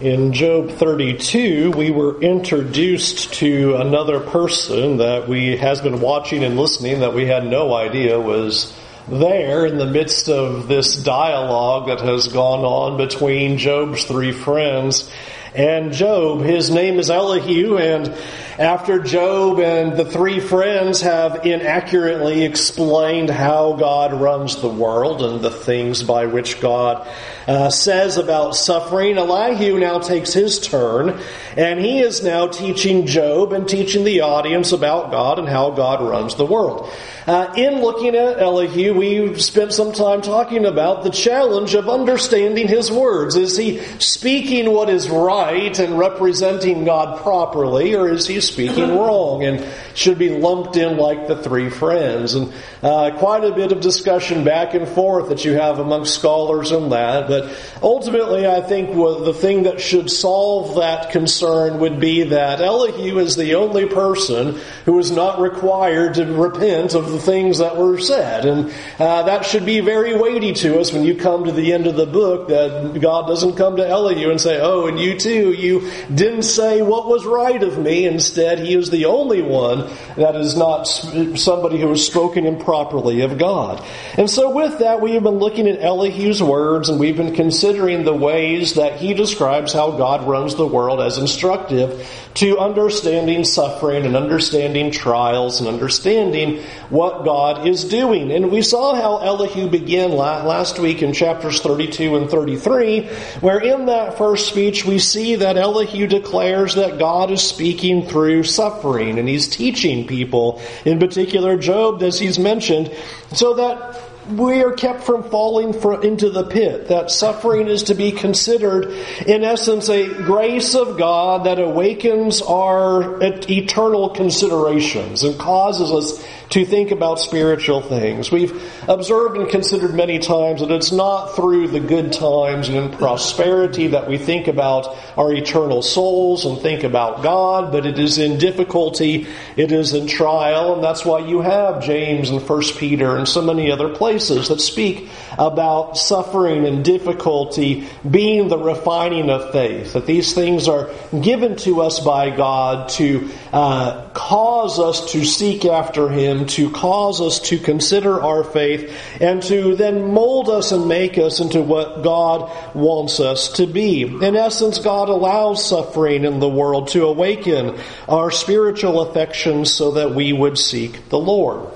In Job 32, we were introduced to another person that we has been watching and listening that we had no idea was there in the midst of this dialogue that has gone on between Job's three friends and Job. His name is Elihu, and after Job and the three friends have inaccurately explained how God runs the world and the things by which God uh, says about suffering, Elihu now takes his turn, and he is now teaching Job and teaching the audience about God and how God runs the world. Uh, in looking at Elihu, we've spent some time talking about the challenge of understanding his words. Is he speaking what is right and representing God properly, or is he speaking wrong and should be lumped in like the three friends? And uh, quite a bit of discussion back and forth that you have amongst scholars on that. But ultimately, I think the thing that should solve that concern would be that Elihu is the only person who is not required to repent of the things that were said. And uh, that should be very weighty to us when you come to the end of the book that God doesn't come to Elihu and say, Oh, and you too, you didn't say what was right of me. Instead, he is the only one that is not somebody who has spoken improperly of God. And so with that, we have been looking at Elihu's words and we've been considering the ways that he describes how God runs the world as instructive to understanding suffering and understanding trials and understanding what God is doing. And we saw how Elihu began last week in chapters 32 and 33, where in that first speech we see that Elihu declares that God is speaking through suffering and he's teaching people, in particular Job, as he's mentioned, so that we are kept from falling into the pit. That suffering is to be considered, in essence, a grace of God that awakens our eternal considerations and causes us to think about spiritual things. We've observed and considered many times that it's not through the good times and in prosperity that we think about our eternal souls and think about God, but it is in difficulty, it is in trial, and that's why you have James and First Peter and so many other places that speak about suffering and difficulty being the refining of faith. That these things are given to us by God to uh, cause us to seek after Him to cause us to consider our faith and to then mold us and make us into what God wants us to be. In essence, God allows suffering in the world to awaken our spiritual affections so that we would seek the Lord.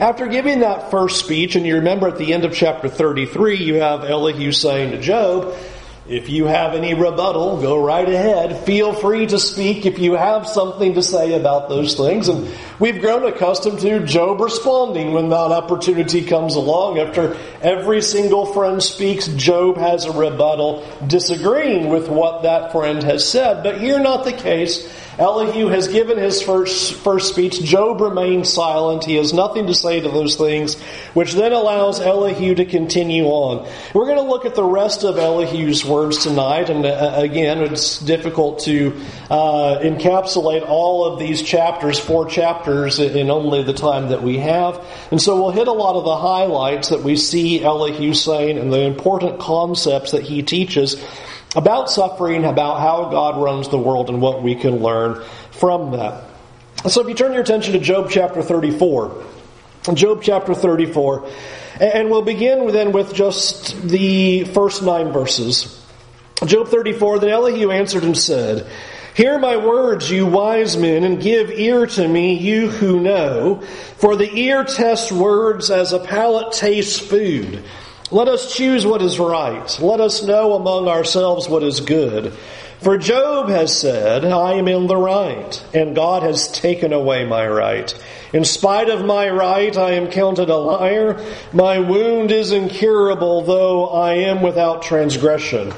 After giving that first speech, and you remember at the end of chapter 33, you have Elihu saying to Job, if you have any rebuttal, go right ahead. Feel free to speak if you have something to say about those things. And we've grown accustomed to Job responding when that opportunity comes along. After every single friend speaks, Job has a rebuttal disagreeing with what that friend has said. But here not the case. Elihu has given his first, first speech. Job remains silent. He has nothing to say to those things, which then allows Elihu to continue on. We're going to look at the rest of Elihu's words tonight, and uh, again, it's difficult to uh, encapsulate all of these chapters, four chapters, in only the time that we have. And so we'll hit a lot of the highlights that we see Elihu saying and the important concepts that he teaches about suffering, about how God runs the world, and what we can learn from that. So if you turn your attention to Job chapter 34, Job chapter 34, and we'll begin then with just the first nine verses. Job 34, then Elihu answered and said, Hear my words, you wise men, and give ear to me, you who know. For the ear tests words as a palate tastes food. Let us choose what is right. Let us know among ourselves what is good. For Job has said, I am in the right, and God has taken away my right. In spite of my right, I am counted a liar. My wound is incurable, though I am without transgression.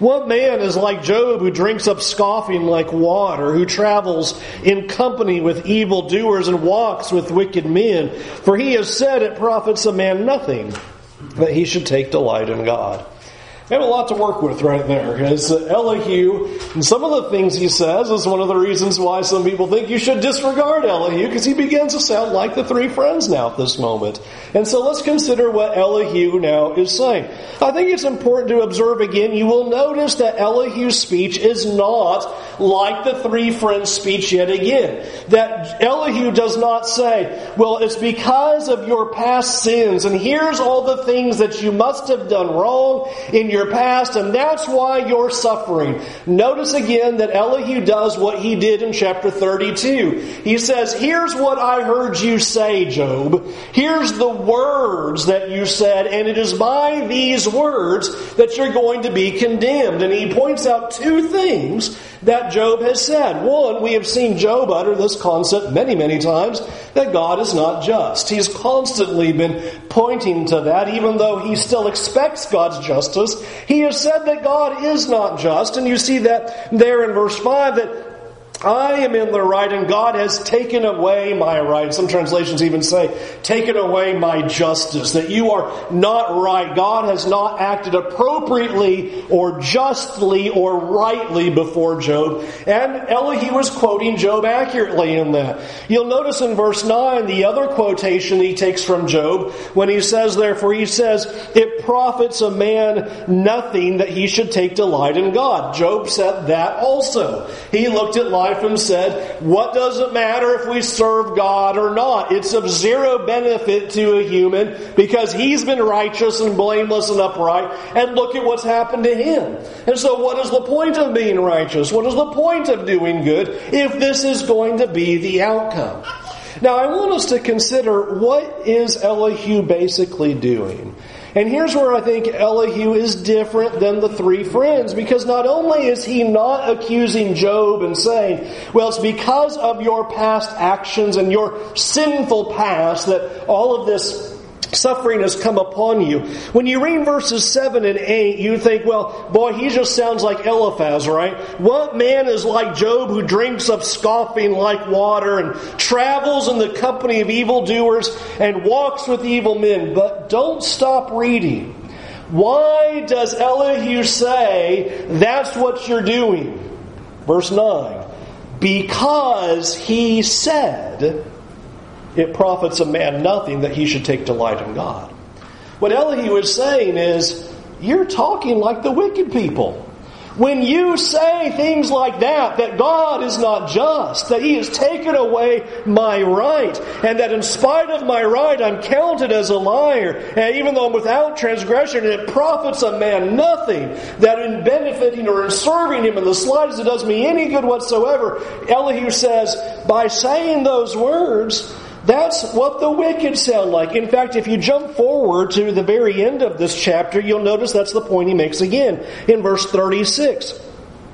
What man is like Job who drinks up scoffing like water, who travels in company with evildoers and walks with wicked men? For he has said it profits a man nothing that he should take delight in God. We have a lot to work with right there. Uh, Elihu, and some of the things he says is one of the reasons why some people think you should disregard Elihu, because he begins to sound like the three friends now at this moment. And so let's consider what Elihu now is saying. I think it's important to observe again, you will notice that Elihu's speech is not like the three friends' speech yet again. That Elihu does not say, well, it's because of your past sins, and here's all the things that you must have done wrong in your your past, and that's why you're suffering. Notice again that Elihu does what he did in chapter 32. He says, Here's what I heard you say, Job. Here's the words that you said, and it is by these words that you're going to be condemned. And he points out two things that Job has said. One, we have seen Job utter this concept many, many times that God is not just. He's constantly been pointing to that, even though he still expects God's justice. He has said that God is not just, and you see that there in verse 5 that I am in the right, and God has taken away my right. Some translations even say, taken away my justice, that you are not right. God has not acted appropriately or justly or rightly before Job. And Elihu was quoting Job accurately in that. You'll notice in verse 9 the other quotation he takes from Job when he says, therefore, he says, It profits a man nothing that he should take delight in God. Job said that also. He looked at life said, What does it matter if we serve God or not? It's of zero benefit to a human because he's been righteous and blameless and upright, and look at what's happened to him. And so, what is the point of being righteous? What is the point of doing good if this is going to be the outcome? Now, I want us to consider what is Elihu basically doing? And here's where I think Elihu is different than the three friends, because not only is he not accusing Job and saying, well, it's because of your past actions and your sinful past that all of this suffering has come upon you. When you read verses 7 and 8, you think, well, boy, he just sounds like Eliphaz, right? What man is like Job who drinks up scoffing like water and travels in the company of evildoers and walks with evil men? But don't stop reading. Why does Elihu say that's what you're doing? Verse 9. Because he said, it profits a man nothing that he should take delight in God. What Elihu is saying is, you're talking like the wicked people. When you say things like that, that God is not just, that He has taken away my right, and that in spite of my right, I'm counted as a liar, and even though I'm without transgression, it profits a man nothing, that in benefiting or in serving Him in the slightest it does me any good whatsoever, Elihu says, by saying those words, that's what the wicked sound like. In fact, if you jump forward to the very end of this chapter, you'll notice that's the point he makes again in verse 36.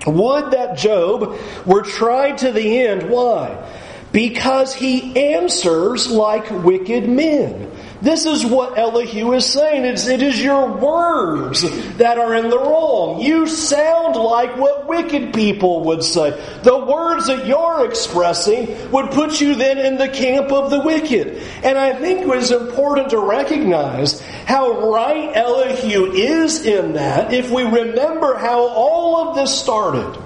Would that Job were tried to the end. Why? Because he answers like wicked men. This is what Elihu is saying. It's, it is your words that are in the wrong. You sound like what wicked people would say. The words that you're expressing would put you then in the camp of the wicked. And I think it is important to recognize how right Elihu is in that if we remember how all of this started.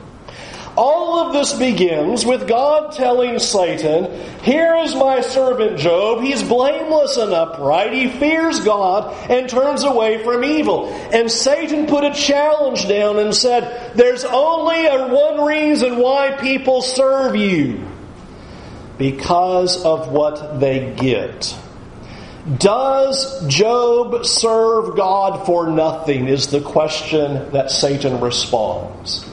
All of this begins with God telling Satan, Here is my servant Job. He's blameless and upright. He fears God and turns away from evil. And Satan put a challenge down and said, There's only a one reason why people serve you because of what they get. Does Job serve God for nothing? Is the question that Satan responds.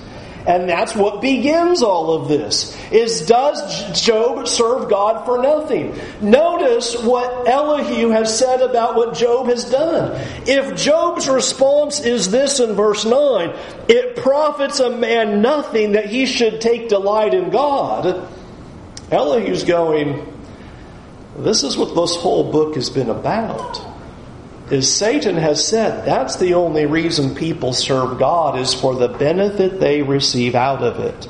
And that's what begins all of this. Is does Job serve God for nothing? Notice what Elihu has said about what Job has done. If Job's response is this in verse 9, it profits a man nothing that he should take delight in God. Elihu's going, this is what this whole book has been about is Satan has said that's the only reason people serve God is for the benefit they receive out of it.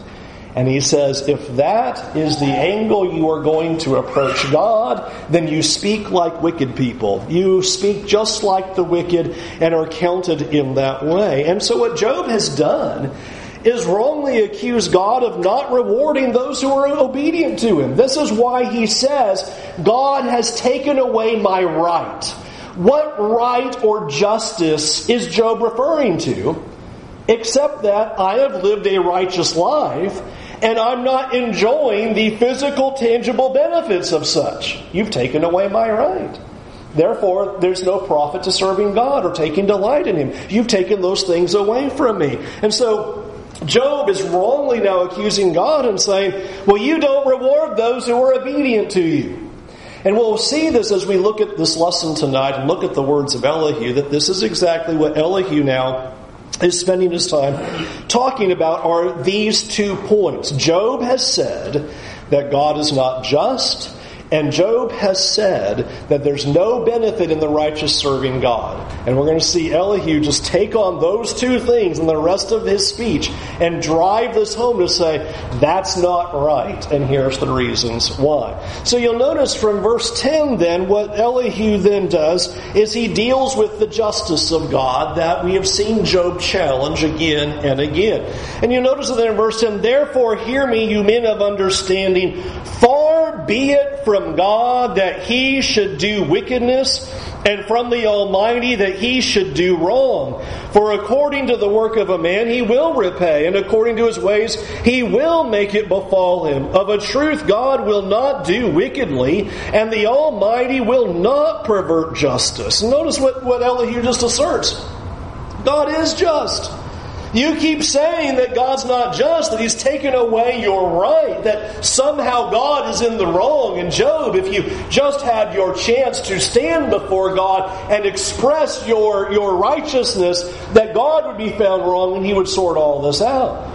And he says, if that is the angle you are going to approach God, then you speak like wicked people. You speak just like the wicked and are counted in that way. And so what Job has done is wrongly accuse God of not rewarding those who are obedient to him. This is why he says, God has taken away my right. What right or justice is Job referring to? Except that I have lived a righteous life and I'm not enjoying the physical, tangible benefits of such. You've taken away my right. Therefore, there's no profit to serving God or taking delight in Him. You've taken those things away from me. And so, Job is wrongly now accusing God and saying, Well, you don't reward those who are obedient to you. And we'll see this as we look at this lesson tonight and look at the words of Elihu, that this is exactly what Elihu now is spending his time talking about are these two points. Job has said that God is not just and Job has said that there's no benefit in the righteous serving God. And we're going to see Elihu just take on those two things in the rest of his speech and drive this home to say, that's not right. And here's the reasons why. So you'll notice from verse 10 then, what Elihu then does is he deals with the justice of God that we have seen Job challenge again and again. And you notice that in verse 10, therefore hear me, you men of understanding, far be it from from God that he should do wickedness, and from the Almighty that he should do wrong. For according to the work of a man he will repay, and according to his ways he will make it befall him. Of a truth, God will not do wickedly, and the Almighty will not pervert justice. Notice what, what Elihu just asserts. God is just. You keep saying that God's not just, that He's taken away your right, that somehow God is in the wrong. And Job, if you just had your chance to stand before God and express your, your righteousness, that God would be found wrong and He would sort all this out.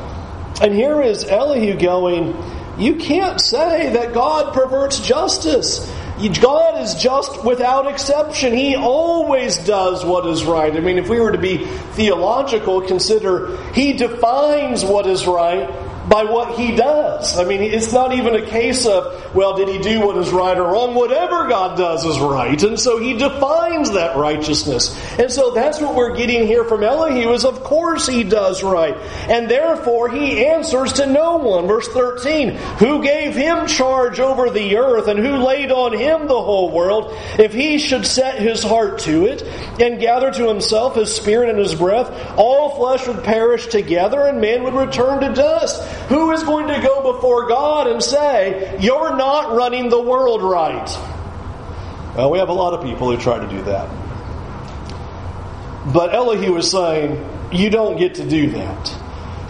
And here is Elihu going, You can't say that God perverts justice. God is just without exception. He always does what is right. I mean, if we were to be theological, consider He defines what is right by what he does. I mean, it's not even a case of, well, did he do what is right or wrong? Whatever God does is right. And so he defines that righteousness. And so that's what we're getting here from Elihu is of course he does right. And therefore he answers to no one. Verse 13, who gave him charge over the earth and who laid on him the whole world? If he should set his heart to it and gather to himself his spirit and his breath, all flesh would perish together and man would return to dust. Who is going to go before God and say, You're not running the world right? Well, we have a lot of people who try to do that. But Elihu is saying, You don't get to do that.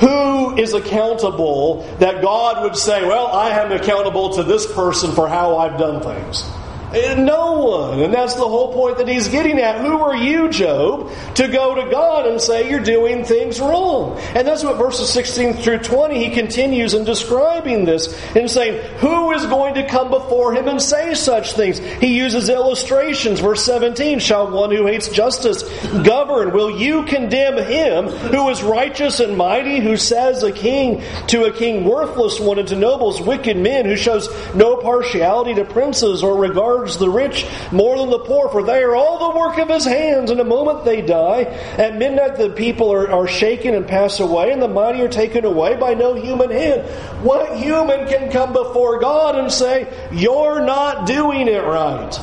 Who is accountable that God would say, Well, I am accountable to this person for how I've done things? No one. And that's the whole point that he's getting at. Who are you, Job, to go to God and say you're doing things wrong? And that's what verses 16 through 20 he continues in describing this and saying, Who is going to come before him and say such things? He uses illustrations. Verse 17, Shall one who hates justice govern? Will you condemn him who is righteous and mighty, who says a king to a king worthless one and to nobles wicked men, who shows no partiality to princes or regard the rich more than the poor, for they are all the work of his hands. In a moment they die. At midnight the people are, are shaken and pass away, and the mighty are taken away by no human hand. What human can come before God and say, You're not doing it right?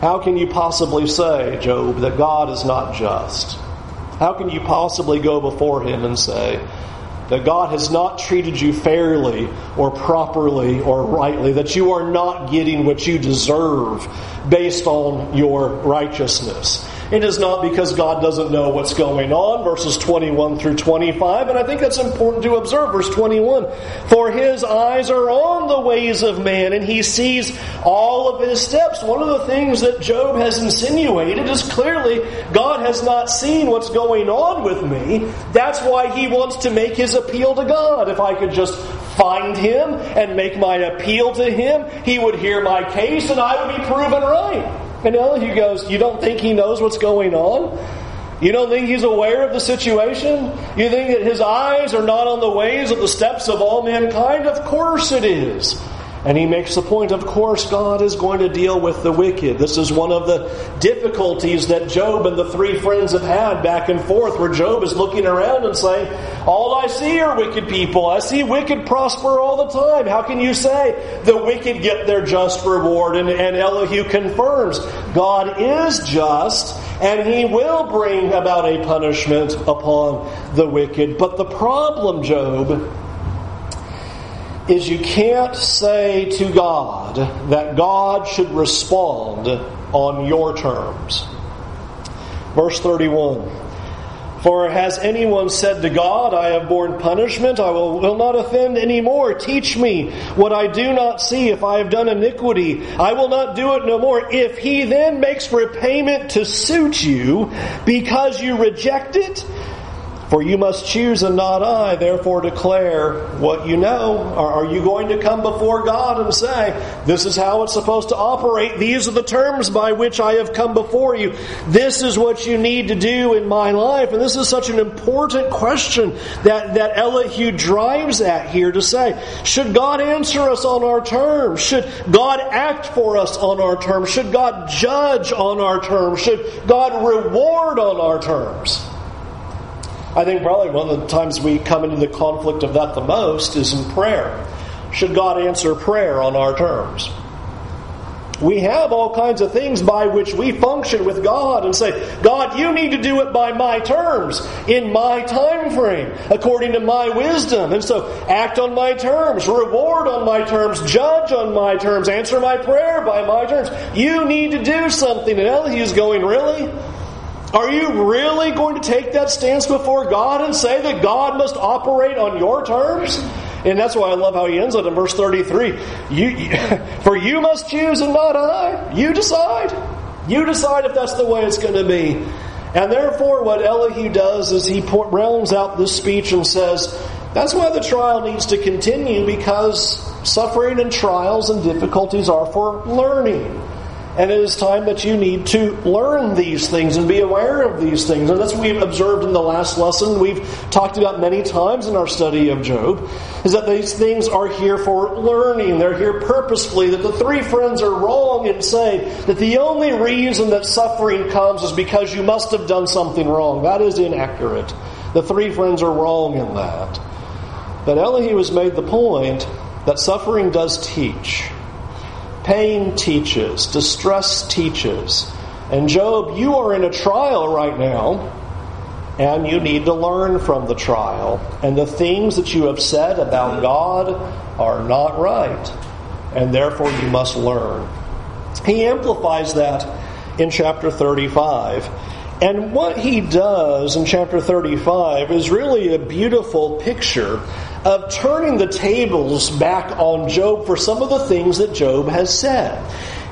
How can you possibly say, Job, that God is not just? How can you possibly go before him and say, that God has not treated you fairly or properly or rightly, that you are not getting what you deserve based on your righteousness. It is not because God doesn't know what's going on, verses 21 through 25, and I think that's important to observe. Verse 21 For his eyes are on the ways of man, and he sees all of his steps. One of the things that Job has insinuated is clearly God has not seen what's going on with me. That's why he wants to make his appeal to God. If I could just find him and make my appeal to him, he would hear my case and I would be proven right. And Elihu goes, You don't think he knows what's going on? You don't think he's aware of the situation? You think that his eyes are not on the ways of the steps of all mankind? Of course it is. And he makes the point, of course, God is going to deal with the wicked. This is one of the difficulties that Job and the three friends have had back and forth, where Job is looking around and saying, All I see are wicked people. I see wicked prosper all the time. How can you say the wicked get their just reward? And, and Elihu confirms God is just, and he will bring about a punishment upon the wicked. But the problem, Job, is you can't say to God that God should respond on your terms. Verse 31. For has anyone said to God, I have borne punishment, I will, will not offend any more. Teach me what I do not see. If I have done iniquity, I will not do it no more. If he then makes repayment to suit you because you reject it, for you must choose and not I, therefore declare what you know. Are you going to come before God and say, This is how it's supposed to operate? These are the terms by which I have come before you. This is what you need to do in my life. And this is such an important question that, that Elihu drives at here to say, Should God answer us on our terms? Should God act for us on our terms? Should God judge on our terms? Should God reward on our terms? I think probably one of the times we come into the conflict of that the most is in prayer. Should God answer prayer on our terms? We have all kinds of things by which we function with God and say, God, you need to do it by my terms, in my time frame, according to my wisdom. And so act on my terms, reward on my terms, judge on my terms, answer my prayer by my terms. You need to do something. And Elihu's going, Really? Are you really going to take that stance before God and say that God must operate on your terms? And that's why I love how he ends it in verse 33. You, for you must choose and not I. You decide. You decide if that's the way it's going to be. And therefore, what Elihu does is he rounds out this speech and says, that's why the trial needs to continue because suffering and trials and difficulties are for learning. And it is time that you need to learn these things and be aware of these things. And that's what we've observed in the last lesson. We've talked about many times in our study of Job, is that these things are here for learning. They're here purposefully. That the three friends are wrong in saying that the only reason that suffering comes is because you must have done something wrong. That is inaccurate. The three friends are wrong in that. But Elihu has made the point that suffering does teach. Pain teaches, distress teaches. And Job, you are in a trial right now, and you need to learn from the trial. And the things that you have said about God are not right, and therefore you must learn. He amplifies that in chapter 35. And what he does in chapter 35 is really a beautiful picture of turning the tables back on Job for some of the things that Job has said.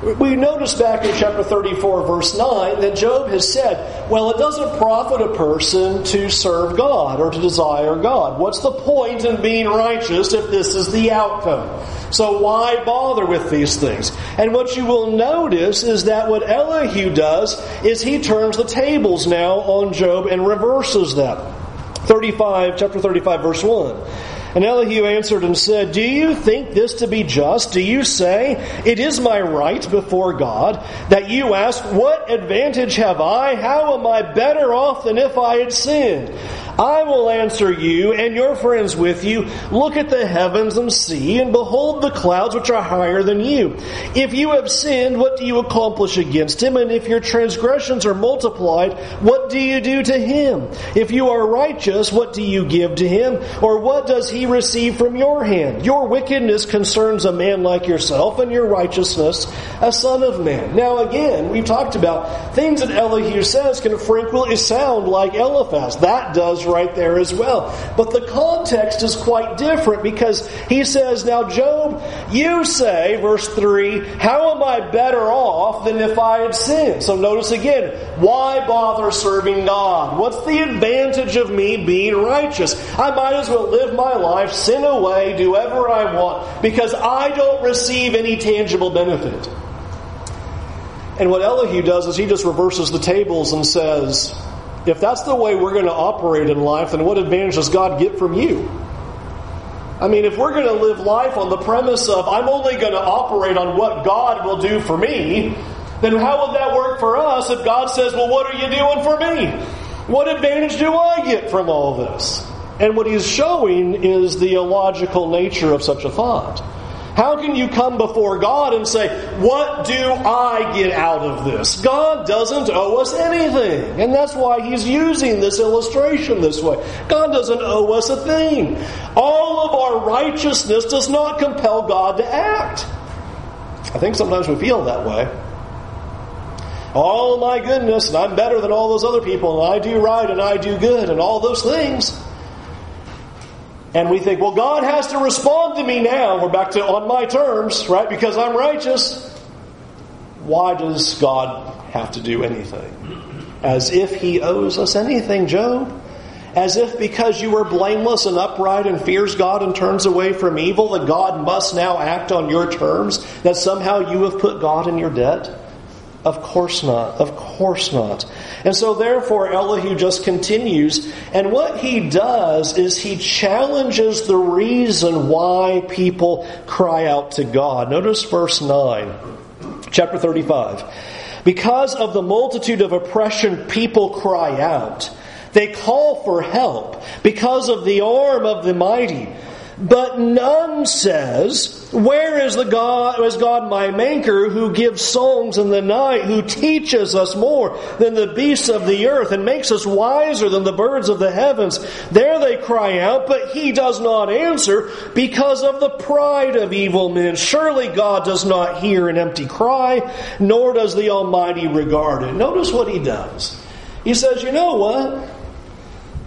We notice back in chapter 34, verse 9, that Job has said, Well, it doesn't profit a person to serve God or to desire God. What's the point in being righteous if this is the outcome? So why bother with these things? And what you will notice is that what Elihu does is he turns the tables now on Job and reverses them. 35, chapter 35, verse 1. And Elihu answered and said, Do you think this to be just? Do you say, It is my right before God that you ask, What advantage have I? How am I better off than if I had sinned? I will answer you and your friends with you. Look at the heavens and see, and behold the clouds which are higher than you. If you have sinned, what do you accomplish against him? And if your transgressions are multiplied, what do you do to him? If you are righteous, what do you give to him? Or what does he receive from your hand? Your wickedness concerns a man like yourself, and your righteousness a son of man. Now again, we've talked about things that Elihu says can frequently sound like Eliphaz. That does right there as well. But the context is quite different because he says, Now, Job, you say, verse 3, How am I better off than if I had sinned? So notice again, why bother serving God? What's the advantage of me being righteous? I might as well live my life, sin away, do whatever I want, because I don't receive any tangible benefit. And what Elihu does is he just reverses the tables and says, if that's the way we're going to operate in life, then what advantage does God get from you? I mean, if we're going to live life on the premise of I'm only going to operate on what God will do for me, then how would that work for us if God says, Well, what are you doing for me? What advantage do I get from all this? And what he's showing is the illogical nature of such a thought. How can you come before God and say, What do I get out of this? God doesn't owe us anything. And that's why he's using this illustration this way. God doesn't owe us a thing. All of our righteousness does not compel God to act. I think sometimes we feel that way. Oh my goodness, and I'm better than all those other people, and I do right and I do good, and all those things. And we think, well, God has to respond to me now. We're back to on my terms, right? Because I'm righteous. Why does God have to do anything? As if He owes us anything, Job. As if because you were blameless and upright and fears God and turns away from evil, that God must now act on your terms, that somehow you have put God in your debt. Of course not. Of course not. And so therefore Elihu just continues, and what he does is he challenges the reason why people cry out to God. Notice verse 9, chapter 35. Because of the multitude of oppression, people cry out. They call for help because of the arm of the mighty. But none says, Where is the God is God my maker who gives songs in the night, who teaches us more than the beasts of the earth and makes us wiser than the birds of the heavens? There they cry out, but he does not answer because of the pride of evil men. Surely God does not hear an empty cry, nor does the Almighty regard it. Notice what he does. He says, You know what?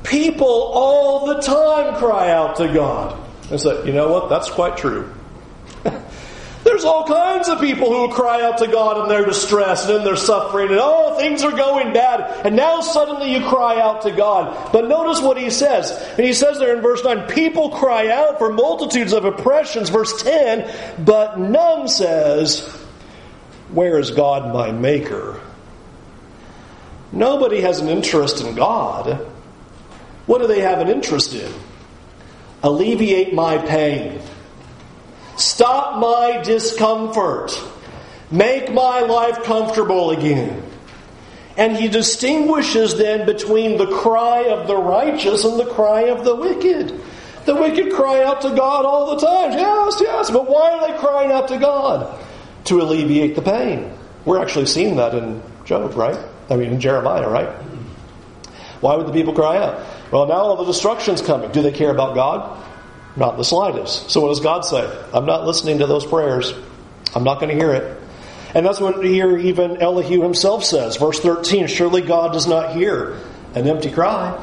People all the time cry out to God. And say, you know what? That's quite true. There's all kinds of people who cry out to God in their distress and in their suffering, and oh, things are going bad. And now suddenly you cry out to God. But notice what he says. And he says there in verse 9 people cry out for multitudes of oppressions. Verse 10 but none says, Where is God my Maker? Nobody has an interest in God. What do they have an interest in? Alleviate my pain. Stop my discomfort. Make my life comfortable again. And he distinguishes then between the cry of the righteous and the cry of the wicked. The wicked cry out to God all the time. Yes, yes. But why are they crying out to God? To alleviate the pain. We're actually seeing that in Job, right? I mean, in Jeremiah, right? Why would the people cry out? Well, now all the destruction's coming. Do they care about God? Not the slightest. So what does God say? I'm not listening to those prayers. I'm not going to hear it. And that's what here even Elihu himself says. Verse 13, surely God does not hear an empty cry.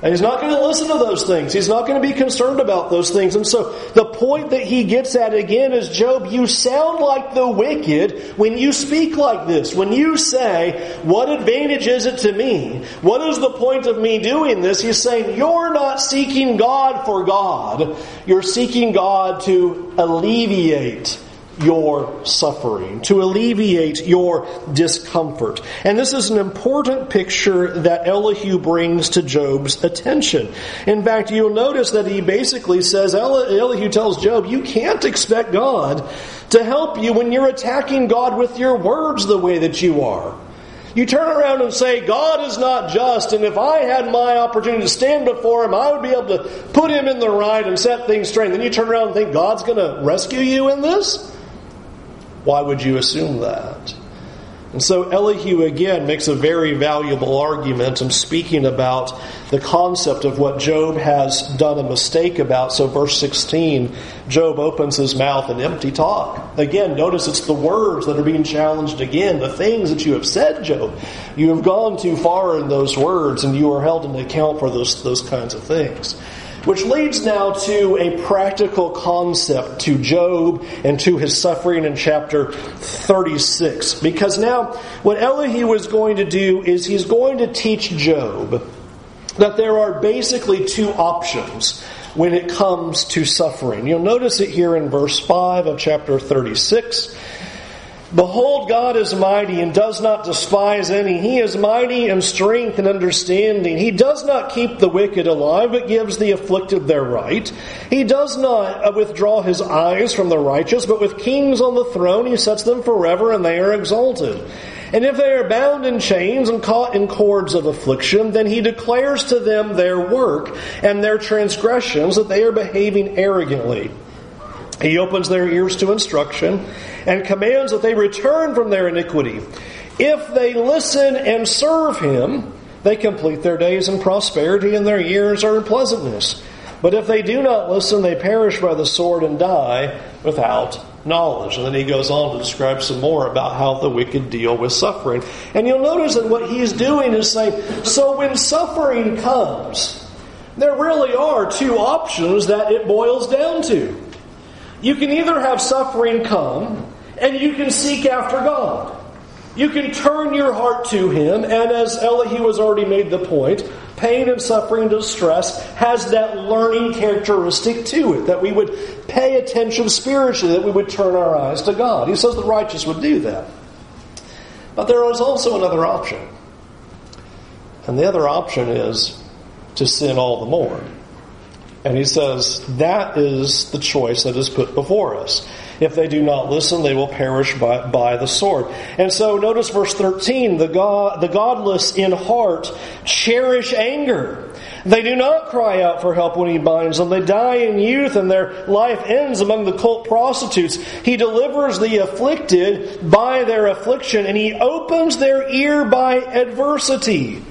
And he's not going to listen to those things. He's not going to be concerned about those things. And so the point that he gets at again is Job, you sound like the wicked when you speak like this. When you say, What advantage is it to me? What is the point of me doing this? He's saying, You're not seeking God for God. You're seeking God to alleviate your suffering, to alleviate your discomfort. And this is an important picture that Elihu brings to Job's attention. In fact, you'll notice that he basically says, Elihu tells Job, you can't expect God to help you when you're attacking God with your words the way that you are. You turn around and say, God is not just, and if I had my opportunity to stand before Him, I would be able to put Him in the right and set things straight. Then you turn around and think, God's going to rescue you in this? Why would you assume that? And so Elihu again makes a very valuable argument in speaking about the concept of what Job has done a mistake about. So, verse 16, Job opens his mouth in empty talk. Again, notice it's the words that are being challenged again, the things that you have said, Job. You have gone too far in those words, and you are held in account for those, those kinds of things. Which leads now to a practical concept to Job and to his suffering in chapter 36. Because now, what Elihu is going to do is he's going to teach Job that there are basically two options when it comes to suffering. You'll notice it here in verse 5 of chapter 36. Behold, God is mighty and does not despise any. He is mighty in strength and understanding. He does not keep the wicked alive, but gives the afflicted their right. He does not uh, withdraw his eyes from the righteous, but with kings on the throne he sets them forever, and they are exalted. And if they are bound in chains and caught in cords of affliction, then he declares to them their work and their transgressions that they are behaving arrogantly. He opens their ears to instruction and commands that they return from their iniquity. If they listen and serve him, they complete their days in prosperity and their years are in pleasantness. But if they do not listen, they perish by the sword and die without knowledge. And then he goes on to describe some more about how the wicked deal with suffering. And you'll notice that what he's doing is saying, so when suffering comes, there really are two options that it boils down to. You can either have suffering come and you can seek after God. You can turn your heart to Him, and as Elihu has already made the point, pain and suffering and distress has that learning characteristic to it, that we would pay attention spiritually, that we would turn our eyes to God. He says the righteous would do that. But there is also another option. And the other option is to sin all the more. And he says that is the choice that is put before us. If they do not listen, they will perish by, by the sword. And so notice verse 13, the, God, the godless in heart cherish anger. They do not cry out for help when he binds them. They die in youth and their life ends among the cult prostitutes. He delivers the afflicted by their affliction and he opens their ear by adversity.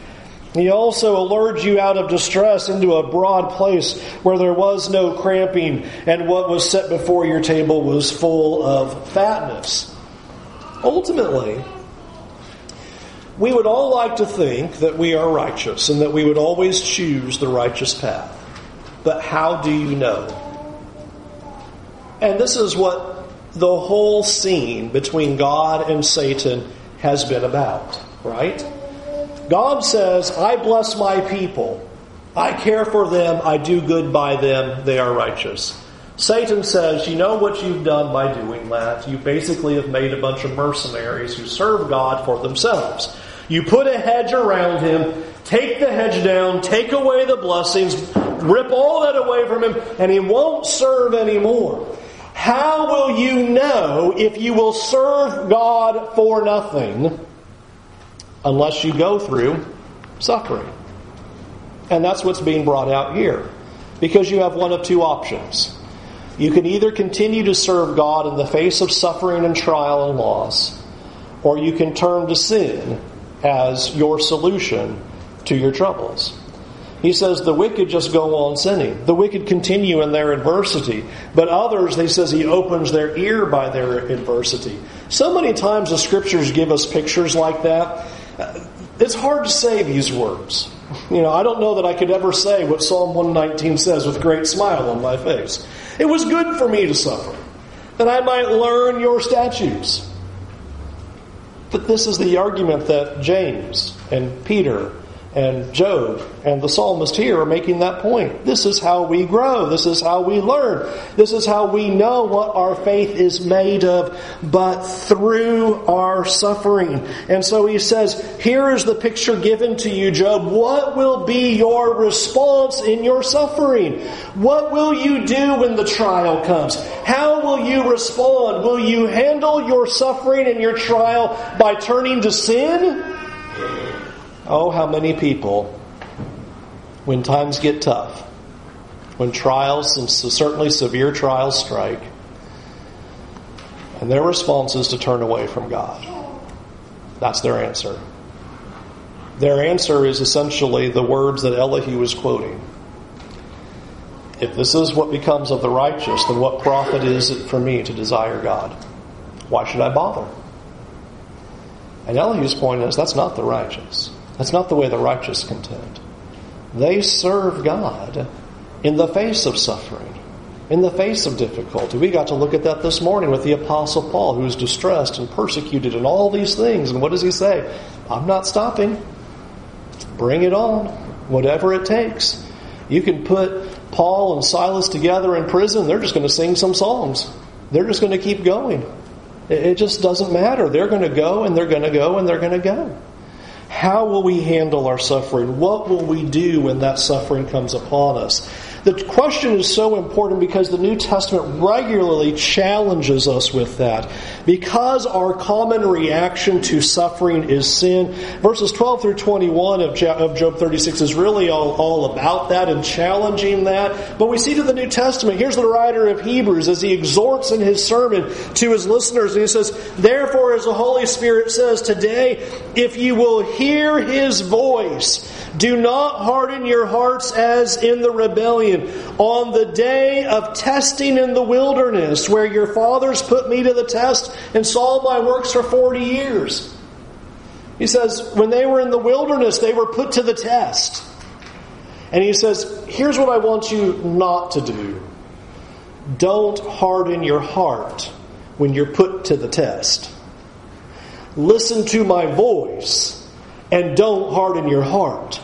He also allured you out of distress into a broad place where there was no cramping, and what was set before your table was full of fatness. Ultimately, we would all like to think that we are righteous and that we would always choose the righteous path. But how do you know? And this is what the whole scene between God and Satan has been about, right? God says, I bless my people. I care for them. I do good by them. They are righteous. Satan says, You know what you've done by doing that? You basically have made a bunch of mercenaries who serve God for themselves. You put a hedge around him, take the hedge down, take away the blessings, rip all that away from him, and he won't serve anymore. How will you know if you will serve God for nothing? Unless you go through suffering. And that's what's being brought out here. Because you have one of two options. You can either continue to serve God in the face of suffering and trial and loss, or you can turn to sin as your solution to your troubles. He says the wicked just go on sinning. The wicked continue in their adversity. But others, he says, he opens their ear by their adversity. So many times the scriptures give us pictures like that. It's hard to say these words. You know, I don't know that I could ever say what Psalm 119 says with a great smile on my face. It was good for me to suffer, that I might learn your statutes. But this is the argument that James and Peter and Job and the psalmist here are making that point. This is how we grow. This is how we learn. This is how we know what our faith is made of, but through our suffering. And so he says, here is the picture given to you, Job. What will be your response in your suffering? What will you do when the trial comes? How will you respond? Will you handle your suffering and your trial by turning to sin? Oh, how many people, when times get tough, when trials, and certainly severe trials strike, and their response is to turn away from God. That's their answer. Their answer is essentially the words that Elihu was quoting. If this is what becomes of the righteous, then what profit is it for me to desire God? Why should I bother? And Elihu's point is that's not the righteous. That's not the way the righteous contend. They serve God in the face of suffering, in the face of difficulty. We got to look at that this morning with the Apostle Paul, who was distressed and persecuted and all these things. And what does he say? I'm not stopping. Bring it on, whatever it takes. You can put Paul and Silas together in prison, they're just going to sing some songs. They're just going to keep going. It just doesn't matter. They're going to go and they're going to go and they're going to go. How will we handle our suffering? What will we do when that suffering comes upon us? The question is so important because the New Testament regularly challenges us with that. Because our common reaction to suffering is sin. Verses 12 through 21 of Job 36 is really all, all about that and challenging that. But we see to the New Testament, here's the writer of Hebrews as he exhorts in his sermon to his listeners, and he says, Therefore, as the Holy Spirit says today, if you will hear his voice, do not harden your hearts as in the rebellion on the day of testing in the wilderness, where your fathers put me to the test and saw my works for 40 years. He says, when they were in the wilderness, they were put to the test. And he says, here's what I want you not to do. Don't harden your heart when you're put to the test. Listen to my voice and don't harden your heart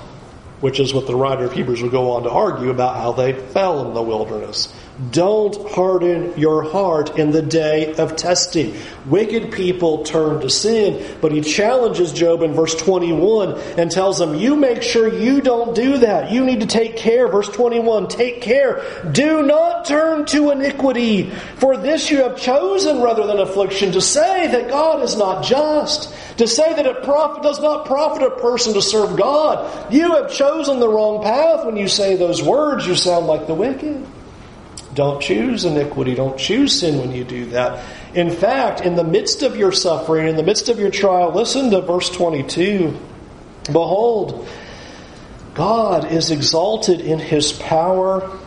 which is what the writer of Hebrews would go on to argue about how they fell in the wilderness. Don't harden your heart in the day of testing. Wicked people turn to sin, but he challenges Job in verse 21 and tells him, You make sure you don't do that. You need to take care. Verse 21 Take care. Do not turn to iniquity, for this you have chosen rather than affliction, to say that God is not just to say that it profit, does not profit a person to serve God. You have chosen the wrong path when you say those words. You sound like the wicked. Don't choose iniquity. Don't choose sin when you do that. In fact, in the midst of your suffering, in the midst of your trial, listen to verse 22. Behold, God is exalted in his power.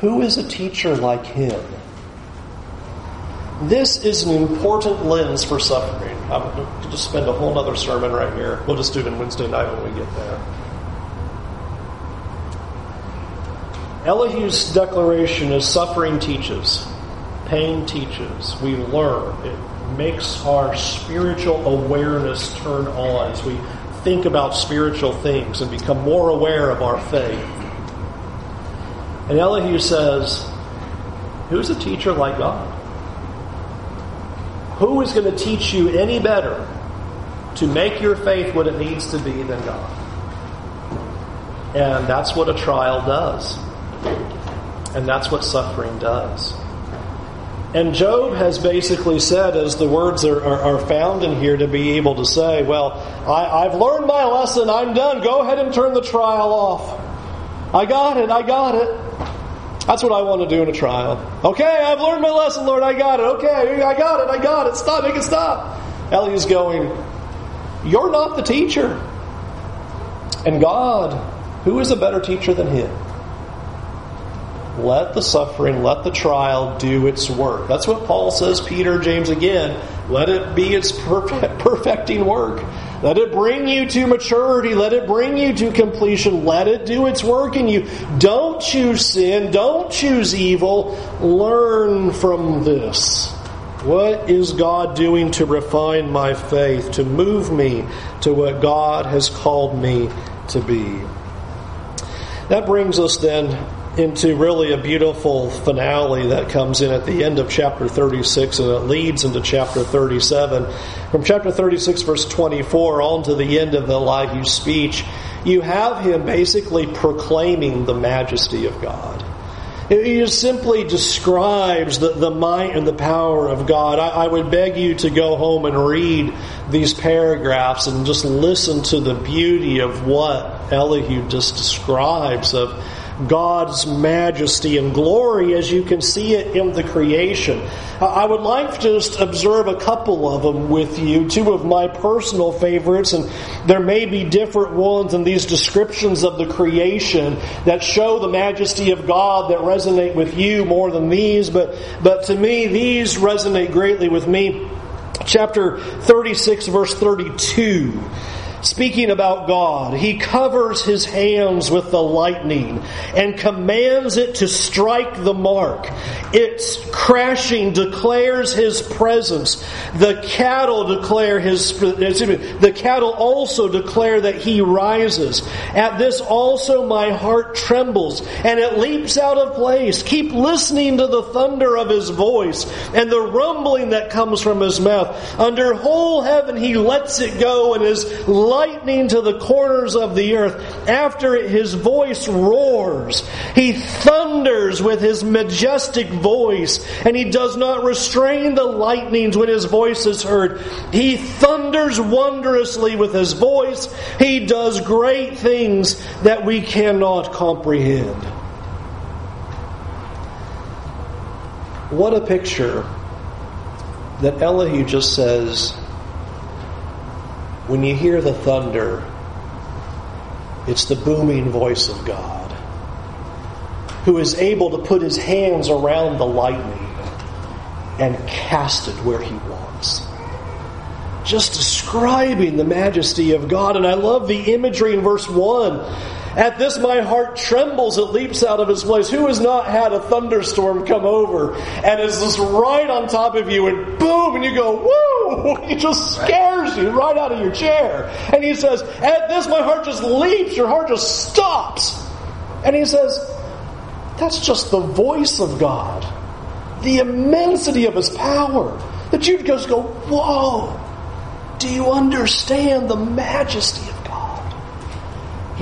Who is a teacher like him? This is an important lens for suffering. I'm going to just spend a whole other sermon right here. We'll just do it on Wednesday night when we get there. Elihu's declaration is suffering teaches, pain teaches, we learn. It makes our spiritual awareness turn on as we think about spiritual things and become more aware of our faith. And Elihu says, Who's a teacher like God? Who is going to teach you any better to make your faith what it needs to be than God? And that's what a trial does. And that's what suffering does. And Job has basically said, as the words are, are, are found in here, to be able to say, Well, I, I've learned my lesson, I'm done, go ahead and turn the trial off. I got it, I got it. That's what I want to do in a trial. Okay, I've learned my lesson, Lord. I got it. Okay, I got it. I got it. Stop. Make it stop. Elihu's going, You're not the teacher. And God, who is a better teacher than Him? Let the suffering, let the trial do its work. That's what Paul says, Peter, James again. Let it be its perfect, perfecting work. Let it bring you to maturity. Let it bring you to completion. Let it do its work in you. Don't choose sin. Don't choose evil. Learn from this. What is God doing to refine my faith, to move me to what God has called me to be? That brings us then into really a beautiful finale that comes in at the end of chapter 36 and it leads into chapter 37. From chapter 36, verse 24, on to the end of the Elihu speech, you have him basically proclaiming the majesty of God. He simply describes the, the might and the power of God. I, I would beg you to go home and read these paragraphs and just listen to the beauty of what Elihu just describes of God's majesty and glory as you can see it in the creation. I would like to just observe a couple of them with you, two of my personal favorites, and there may be different ones in these descriptions of the creation that show the majesty of God that resonate with you more than these, but, but to me, these resonate greatly with me. Chapter 36, verse 32. Speaking about God, he covers his hands with the lightning and commands it to strike the mark. Its crashing declares his presence. The cattle declare his, the cattle also declare that he rises. At this also my heart trembles and it leaps out of place. Keep listening to the thunder of his voice and the rumbling that comes from his mouth. Under whole heaven he lets it go and is lightning to the corners of the earth. After it, his voice roars. He thunders with his majestic voice, and he does not restrain the lightnings when his voice is heard. He thunders wondrously with his voice. He does great things that we cannot comprehend. What a picture that Elihu just says when you hear the thunder, it's the booming voice of God who is able to put his hands around the lightning and cast it where he wants. Just describing the majesty of God. And I love the imagery in verse 1 at this, my heart trembles. It leaps out of its place. Who has not had a thunderstorm come over and is just right on top of you and boom, and you go, woo! It just scares you right out of your chair. And he says, At this, my heart just leaps. Your heart just stops. And he says, That's just the voice of God, the immensity of his power. That you'd just go, Whoa! Do you understand the majesty of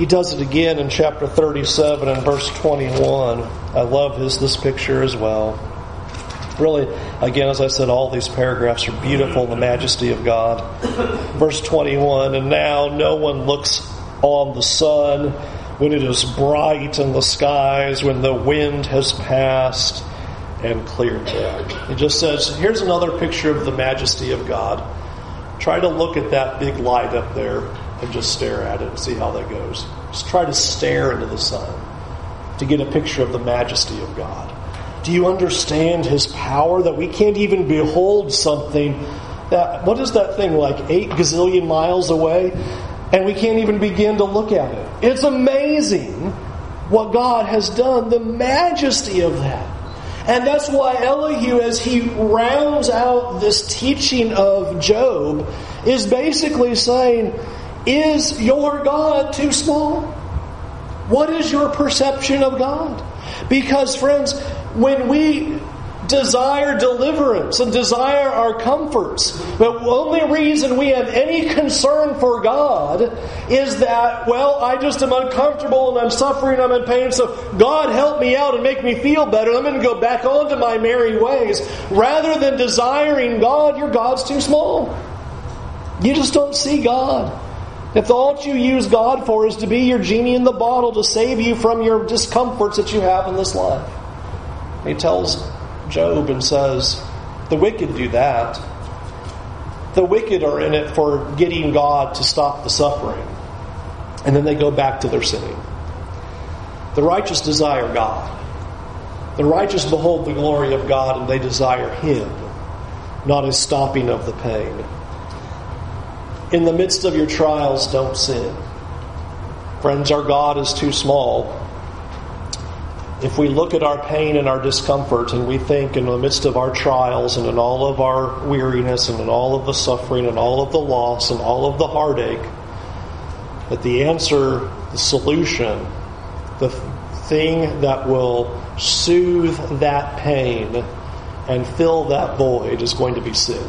he does it again in chapter 37 and verse 21. I love his, this picture as well. Really, again, as I said, all these paragraphs are beautiful, the majesty of God. Verse 21 And now no one looks on the sun when it is bright in the skies, when the wind has passed and cleared. It just says, here's another picture of the majesty of God. Try to look at that big light up there and just stare at it and see how that goes. Just try to stare into the sun to get a picture of the majesty of God. Do you understand His power that we can't even behold something that, what is that thing, like eight gazillion miles away? And we can't even begin to look at it. It's amazing what God has done, the majesty of that. And that's why Elihu, as he rounds out this teaching of Job, is basically saying, is your God too small? What is your perception of God? Because, friends, when we desire deliverance and desire our comforts. The only reason we have any concern for God is that, well, I just am uncomfortable and I'm suffering, I'm in pain, so God help me out and make me feel better. I'm going to go back onto my merry ways. Rather than desiring God, your God's too small. You just don't see God. If all you use God for is to be your genie in the bottle to save you from your discomforts that you have in this life. He tells Job and says, The wicked do that. The wicked are in it for getting God to stop the suffering. And then they go back to their sinning. The righteous desire God. The righteous behold the glory of God and they desire Him, not His stopping of the pain in the midst of your trials, don't sin. Friends, our God is too small. If we look at our pain and our discomfort and we think in the midst of our trials and in all of our weariness and in all of the suffering and all of the loss and all of the heartache, that the answer, the solution, the thing that will soothe that pain and fill that void is going to be sin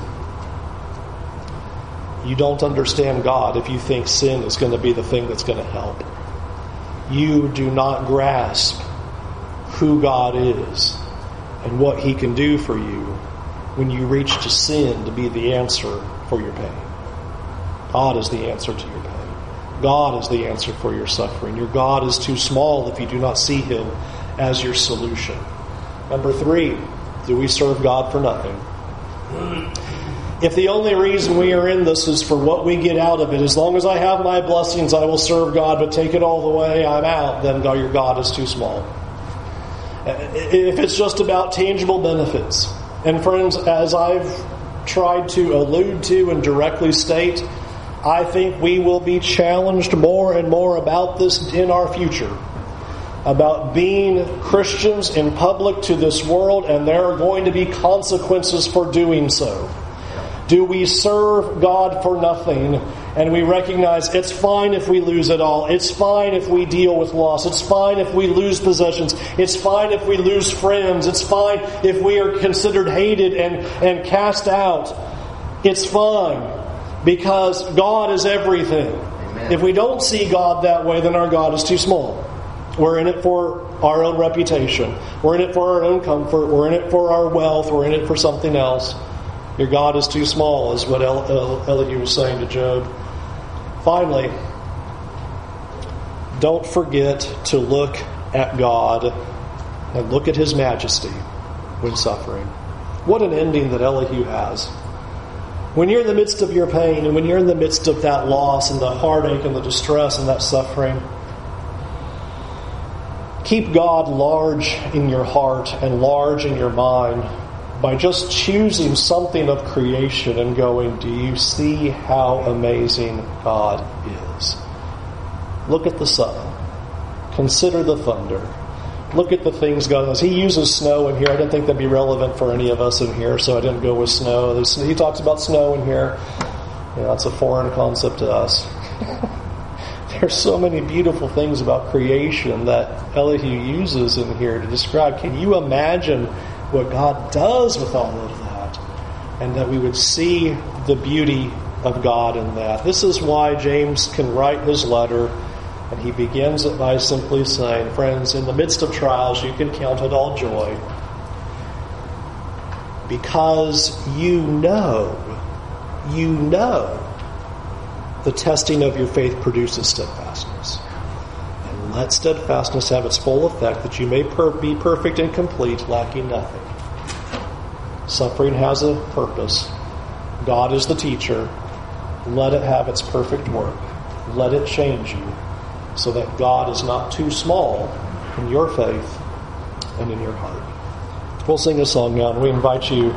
you don't understand God if you think sin is going to be the thing that's going to help. You do not grasp who God is and what He can do for you when you reach to sin to be the answer for your pain. God is the answer to your pain. God is the answer for your suffering. Your God is too small if you do not see Him as your solution. Number three, do we serve God for nothing? If the only reason we are in this is for what we get out of it, as long as I have my blessings, I will serve God, but take it all the way, I'm out, then your God is too small. If it's just about tangible benefits, and friends, as I've tried to allude to and directly state, I think we will be challenged more and more about this in our future. About being Christians in public to this world, and there are going to be consequences for doing so. Do we serve God for nothing? And we recognize it's fine if we lose it all. It's fine if we deal with loss. It's fine if we lose possessions. It's fine if we lose friends. It's fine if we are considered hated and, and cast out. It's fine because God is everything. Amen. If we don't see God that way, then our God is too small. We're in it for our own reputation. We're in it for our own comfort. We're in it for our wealth. We're in it for something else. Your God is too small, is what Elihu was saying to Job. Finally, don't forget to look at God and look at His majesty when suffering. What an ending that Elihu has. When you're in the midst of your pain and when you're in the midst of that loss and the heartache and the distress and that suffering, keep God large in your heart and large in your mind by just choosing something of creation and going, Do you see how amazing God is? Look at the sun. Consider the thunder look at the things God on. He uses snow in here. I didn't think that'd be relevant for any of us in here, so I didn't go with snow. He talks about snow in here. That's a foreign concept to us. There's so many beautiful things about creation that Elihu uses in here to describe. Can you imagine what God does with all of that? And that we would see the beauty of God in that. This is why James can write his letter and he begins it by simply saying, Friends, in the midst of trials, you can count it all joy because you know, you know, the testing of your faith produces steadfastness. Let steadfastness have its full effect that you may per- be perfect and complete, lacking nothing. Suffering has a purpose. God is the teacher. Let it have its perfect work. Let it change you so that God is not too small in your faith and in your heart. We'll sing a song now, and we invite you